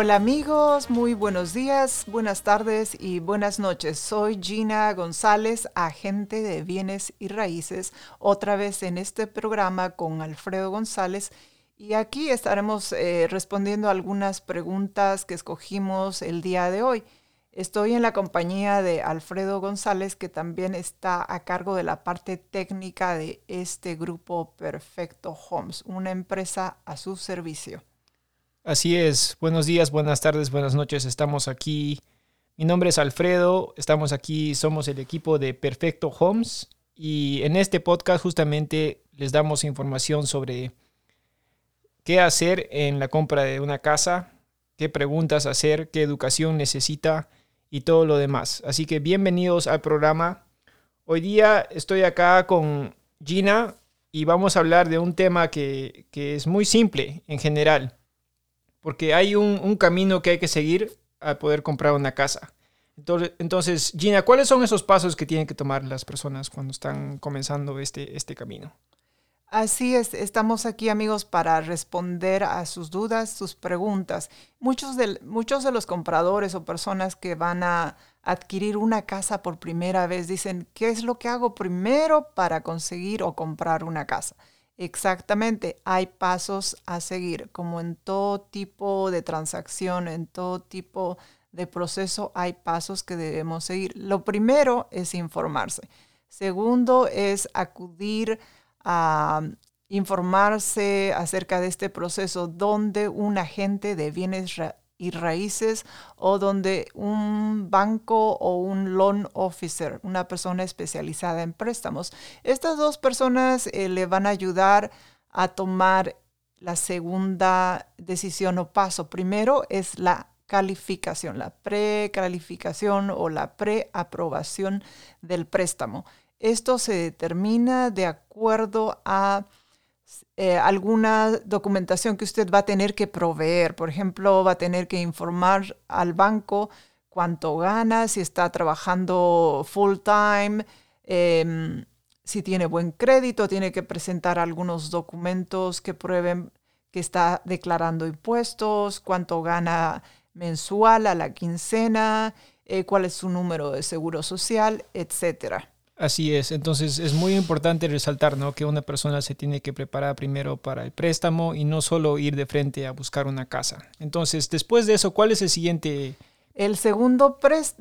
Hola amigos, muy buenos días, buenas tardes y buenas noches. Soy Gina González, agente de bienes y raíces, otra vez en este programa con Alfredo González. Y aquí estaremos eh, respondiendo algunas preguntas que escogimos el día de hoy. Estoy en la compañía de Alfredo González, que también está a cargo de la parte técnica de este grupo Perfecto Homes, una empresa a su servicio. Así es, buenos días, buenas tardes, buenas noches, estamos aquí. Mi nombre es Alfredo, estamos aquí, somos el equipo de Perfecto Homes y en este podcast justamente les damos información sobre qué hacer en la compra de una casa, qué preguntas hacer, qué educación necesita y todo lo demás. Así que bienvenidos al programa. Hoy día estoy acá con Gina y vamos a hablar de un tema que, que es muy simple en general porque hay un, camino que hay que seguir a poder comprar una casa. Entonces, Gina, ¿cuáles son esos pasos que tienen que tomar las personas cuando están comenzando este, este camino? Así es, estamos aquí amigos para responder a sus dudas, sus preguntas. Muchos de, muchos de los compradores o personas que van a adquirir una casa por primera vez dicen, ¿qué es lo que hago primero para conseguir o comprar una casa? Exactamente, hay pasos a seguir, como en todo tipo de transacción, en todo tipo de proceso, hay pasos que debemos seguir. Lo primero es informarse. Segundo es acudir a informarse acerca de este proceso donde un agente de bienes y raíces o donde un banco o un loan officer, una persona especializada en préstamos. Estas dos personas eh, le van a ayudar a tomar la segunda decisión o paso. Primero es la calificación, la precalificación o la preaprobación del préstamo. Esto se determina de acuerdo a eh, alguna documentación que usted va a tener que proveer. Por ejemplo, va a tener que informar al banco cuánto gana, si está trabajando full time, em, si tiene buen crédito, tiene que presentar algunos documentos que prueben que está declarando impuestos, cuánto gana mensual a la quincena, eh, cuál es su número de seguro social, etcétera. Así es, entonces es muy importante resaltar ¿no? que una persona se tiene que preparar primero para el préstamo y no solo ir de frente a buscar una casa. Entonces, después de eso, ¿cuál es el siguiente? El segundo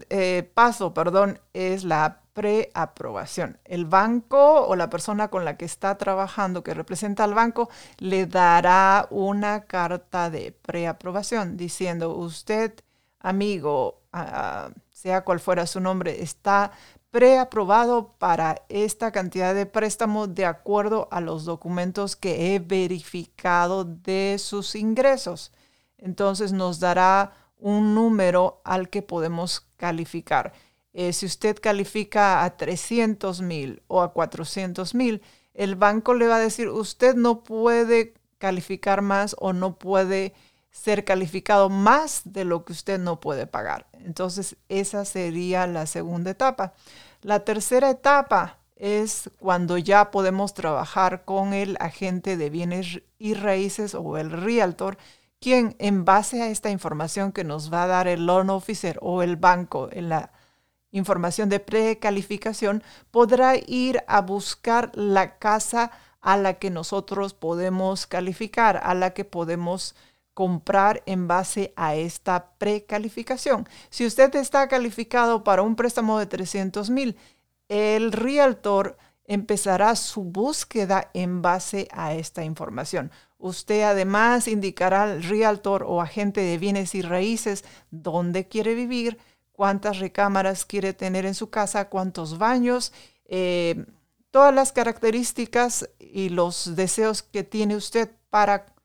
eh, paso perdón, es la preaprobación. El banco o la persona con la que está trabajando, que representa al banco, le dará una carta de preaprobación diciendo, usted, amigo, ah, sea cual fuera su nombre, está preaprobado para esta cantidad de préstamo de acuerdo a los documentos que he verificado de sus ingresos. Entonces nos dará un número al que podemos calificar. Eh, si usted califica a 300 mil o a 400 mil, el banco le va a decir, usted no puede calificar más o no puede ser calificado más de lo que usted no puede pagar. Entonces, esa sería la segunda etapa. La tercera etapa es cuando ya podemos trabajar con el agente de bienes y raíces o el realtor, quien en base a esta información que nos va a dar el loan officer o el banco en la información de precalificación, podrá ir a buscar la casa a la que nosotros podemos calificar, a la que podemos comprar en base a esta precalificación. Si usted está calificado para un préstamo de 300 mil, el realtor empezará su búsqueda en base a esta información. Usted además indicará al realtor o agente de bienes y raíces dónde quiere vivir, cuántas recámaras quiere tener en su casa, cuántos baños, eh, todas las características y los deseos que tiene usted para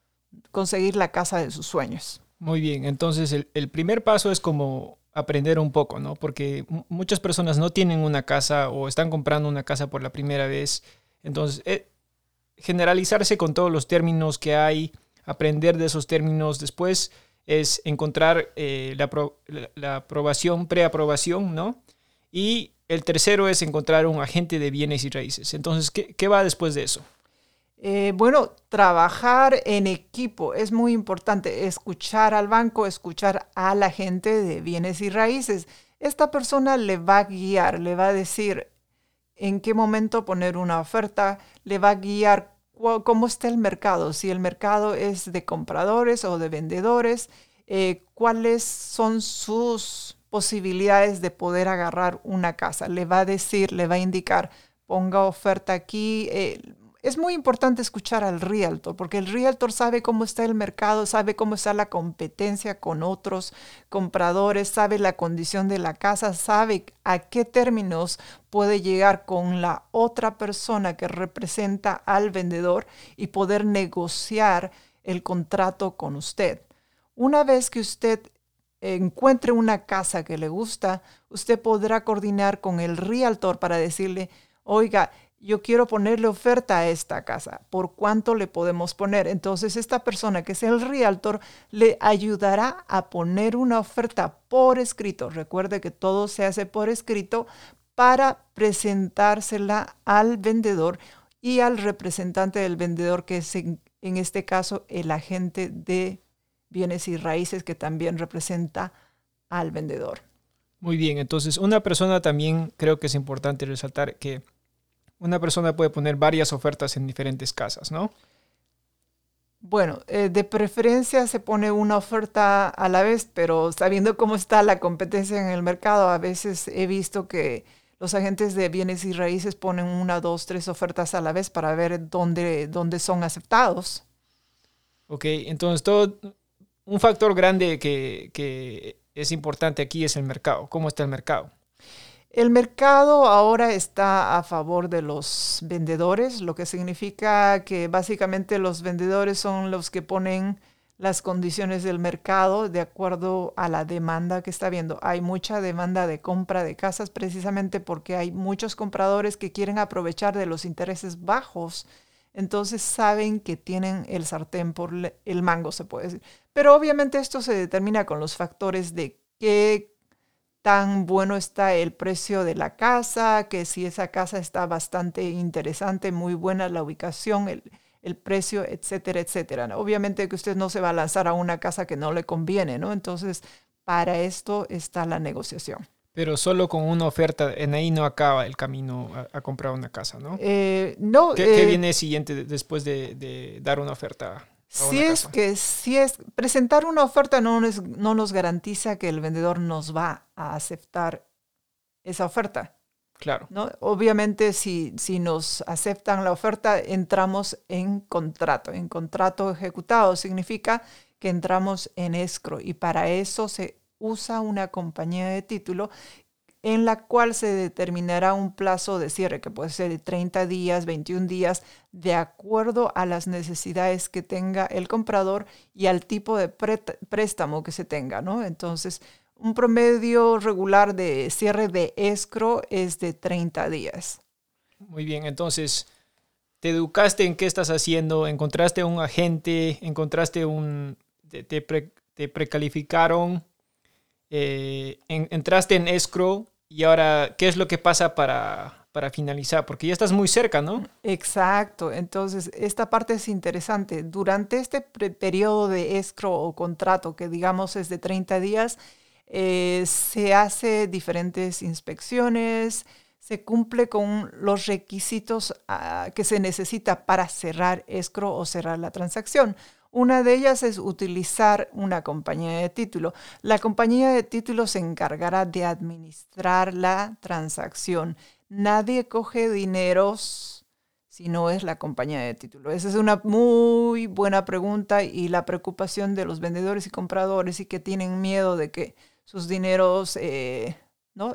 conseguir la casa de sus sueños. Muy bien, entonces el, primer paso es como aprender un poco, ¿no? Porque muchas personas no tienen una casa o están comprando una casa por la primera vez. Entonces, eh, generalizarse con todos los términos que hay, aprender de esos términos, después es encontrar eh, la, aprobación, preaprobación, ¿no? Y el tercero es encontrar un agente de bienes y raíces. Entonces, ¿qué, qué va después de eso? Eh, bueno, trabajar en equipo es muy importante. Escuchar al banco, escuchar a la gente de bienes y raíces. Esta persona le va a guiar, le va a decir en qué momento poner una oferta, le va a guiar cómo está el mercado, si el mercado es de compradores o de vendedores, eh, cuáles son sus posibilidades de poder agarrar una casa. Le va a decir, le va a indicar, ponga oferta aquí. Eh, es muy importante escuchar al realtor, porque el realtor sabe cómo está el mercado, sabe cómo está la competencia con otros compradores, sabe la condición de la casa, sabe a qué términos puede llegar con la otra persona que representa al vendedor y poder negociar el contrato con usted. Una vez que usted encuentre una casa que le gusta, usted podrá coordinar con el realtor para decirle, oiga, yo quiero ponerle oferta a esta casa, ¿por cuánto le podemos poner? Entonces esta persona que es el realtor le ayudará a poner una oferta por escrito. Recuerde que todo se hace por escrito para presentársela al vendedor y al representante del vendedor, que es en, en este caso el agente de bienes y raíces que también representa al vendedor. Muy bien, entonces una persona también creo que es importante resaltar que una persona puede poner varias ofertas en diferentes casas, ¿no? Bueno, eh, de preferencia se pone una oferta a la vez, pero sabiendo cómo está la competencia en el mercado, a veces he visto que los agentes de bienes y raíces ponen una, dos, tres ofertas a la vez para ver dónde, dónde son aceptados. Ok, entonces todo un factor grande que, que es importante aquí es el mercado. ¿Cómo está el mercado? El mercado ahora está a favor de los vendedores, lo que significa que básicamente los vendedores son los que ponen las condiciones del mercado de acuerdo a la demanda que está viendo. Hay mucha demanda de compra de casas precisamente porque hay muchos compradores que quieren aprovechar de los intereses bajos. Entonces saben que tienen el sartén por el mango, se puede decir. Pero obviamente esto se determina con los factores de qué tan bueno está el precio de la casa, que si esa casa está bastante interesante, muy buena la ubicación, el, precio, etcétera, etcétera. Obviamente que usted no se va a lanzar a una casa que no le conviene, ¿no? Entonces, para esto está la negociación. Pero solo con una oferta, en ahí no acaba el camino a, comprar una casa, ¿no? Eh, no. ¿Qué, eh, viene siguiente después de, de dar una oferta? Si es que si es presentar una oferta no nos, no nos garantiza que el vendedor nos va a aceptar esa oferta. Claro. ¿no? Obviamente, si, si nos aceptan la oferta, entramos en contrato. En contrato ejecutado significa que entramos en escro y para eso se usa una compañía de título en la cual se determinará un plazo de cierre que puede ser de 30 días, 21 días, de acuerdo a las necesidades que tenga el comprador y al tipo de préstamo que se tenga, ¿no? Entonces, un promedio regular de cierre de escro es de 30 días. Muy bien, entonces, te educaste en qué estás haciendo, encontraste un agente, encontraste un... te, precalificaron, eh, entraste en escro y ahora, ¿qué es lo que pasa para, para finalizar? Porque ya estás muy cerca, ¿no? Exacto. Entonces, esta parte es interesante. Durante este periodo de escro o contrato, que digamos es de 30 días, eh, se hace diferentes inspecciones, se cumple con los requisitos ah, que se necesita para cerrar escro o cerrar la transacción. Una de ellas es utilizar una compañía de título. La compañía de título se encargará de administrar la transacción. Nadie coge dineros si no es la compañía de título. Esa es una muy buena pregunta y la preocupación de los vendedores y compradores y que tienen miedo de que sus dineros eh, ¿no?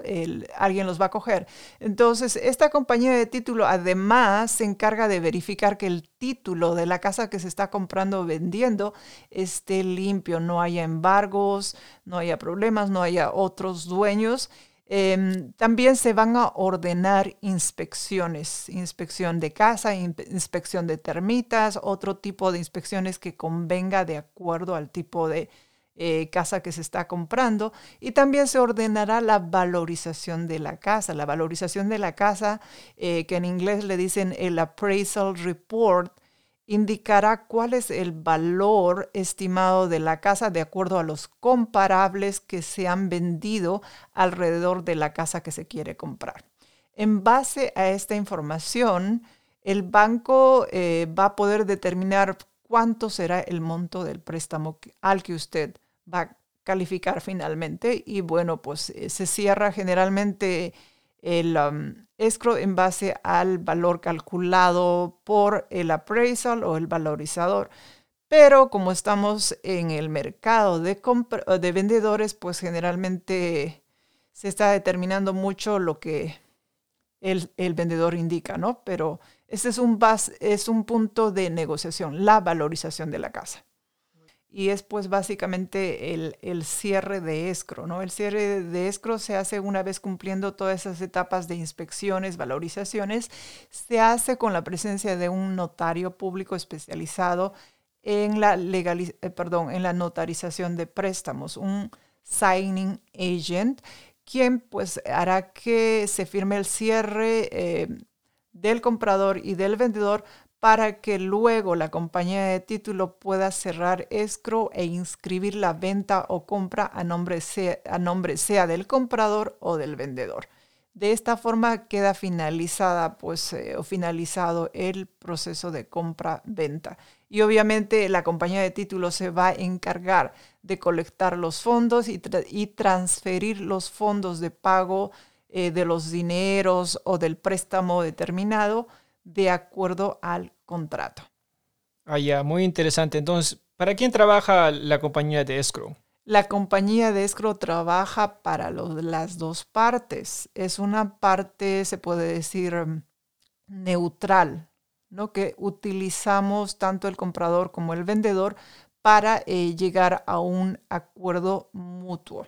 alguien los va a coger. Entonces, esta compañía de título además se encarga de verificar que el título de la casa que se está comprando o vendiendo esté limpio, no haya embargos, no haya problemas, no haya otros dueños. Em, también se van a ordenar inspecciones, inspección de casa, inspección de termitas, otro tipo de inspecciones que convenga de acuerdo al tipo de, eh, casa que se está comprando y también se ordenará la valorización de la casa. La valorización de la casa, eh, que en inglés le dicen el appraisal report, indicará cuál es el valor estimado de la casa de acuerdo a los comparables que se han vendido alrededor de la casa que se quiere comprar. En base a esta información, el banco eh, va a poder determinar cuánto será el monto del préstamo al que usted va a calificar finalmente. Y bueno, pues eh, se cierra generalmente el um, escrow en base al valor calculado por el appraisal o el valorizador. Pero como estamos en el mercado de, de vendedores, pues generalmente se está determinando mucho lo que el, el vendedor indica, ¿no? Pero este es un, es un punto de negociación, la valorización de la casa y es pues básicamente el, cierre de escro, ¿no? El cierre de escro se hace una vez cumpliendo todas esas etapas de inspecciones, valorizaciones, se hace con la presencia de un notario público especializado en la, eh, perdón, en la notarización de préstamos, un signing agent, quien pues hará que se firme el cierre eh, del comprador y del vendedor para que luego la compañía de título pueda cerrar escrow e inscribir la venta o compra a nombre sea, a nombre sea del comprador o del vendedor. De esta forma queda finalizada pues, eh, o finalizado el proceso de compra-venta. Y obviamente la compañía de título se va a encargar de colectar los fondos y, transferir los fondos de pago eh, de los dineros o del préstamo determinado de acuerdo al contrato. Ah, ya, muy interesante. Entonces, ¿para quién trabaja la compañía de escrow? La compañía de escrow trabaja para las dos partes. Es una parte, se puede decir, mm, neutral, ¿no? Que utilizamos tanto el comprador como el vendedor para eh, llegar a un acuerdo mutuo.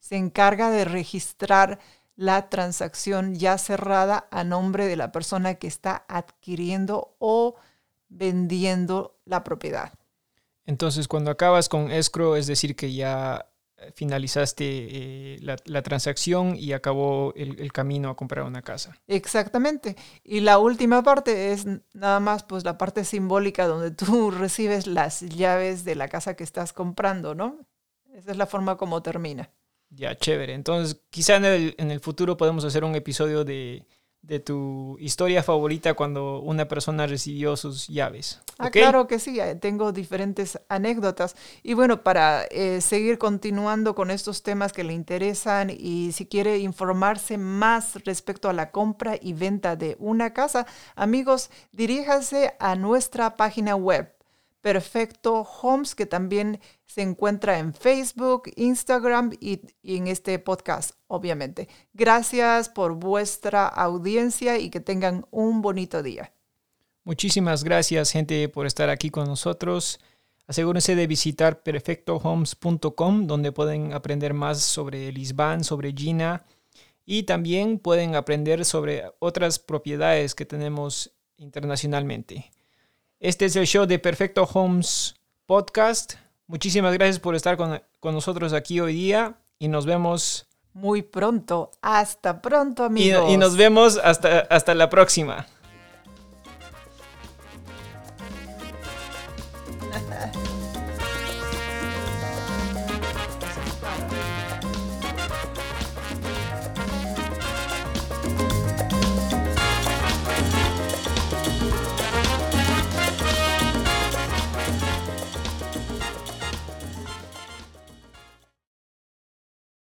Se encarga de registrar la transacción ya cerrada a nombre de la persona que está adquiriendo o vendiendo la propiedad. Entonces, cuando acabas con escrow, es decir, que ya finalizaste eh, la, transacción y acabó el, camino a comprar una casa. Exactamente. Y la última parte es nada más pues la parte simbólica donde tú recibes las llaves de la casa que estás comprando, ¿no? Esa es la forma como termina. Ya, chévere. Entonces, quizá en el, en el futuro podemos hacer un episodio de, de, tu historia favorita cuando una persona recibió sus llaves. Ah, claro que sí, eh, tengo diferentes anécdotas. Y bueno, para eh, seguir continuando con estos temas que le interesan y si quiere informarse más respecto a la compra y venta de una casa, amigos, diríjase a nuestra página web Perfecto Homes, que también se encuentra en Facebook, Instagram y, en este podcast, obviamente. Gracias por vuestra audiencia y que tengan un bonito día. Muchísimas gracias, gente, por estar aquí con nosotros. Asegúrense de visitar perfectohomes.com, donde pueden aprender más sobre Lisbán, sobre Gina y también pueden aprender sobre otras propiedades que tenemos internacionalmente. Este es el show de Perfecto Homes Podcast. Muchísimas gracias por estar con, nosotros aquí hoy día y nos vemos muy pronto. Hasta pronto, amigos. Y, nos vemos hasta, hasta la próxima.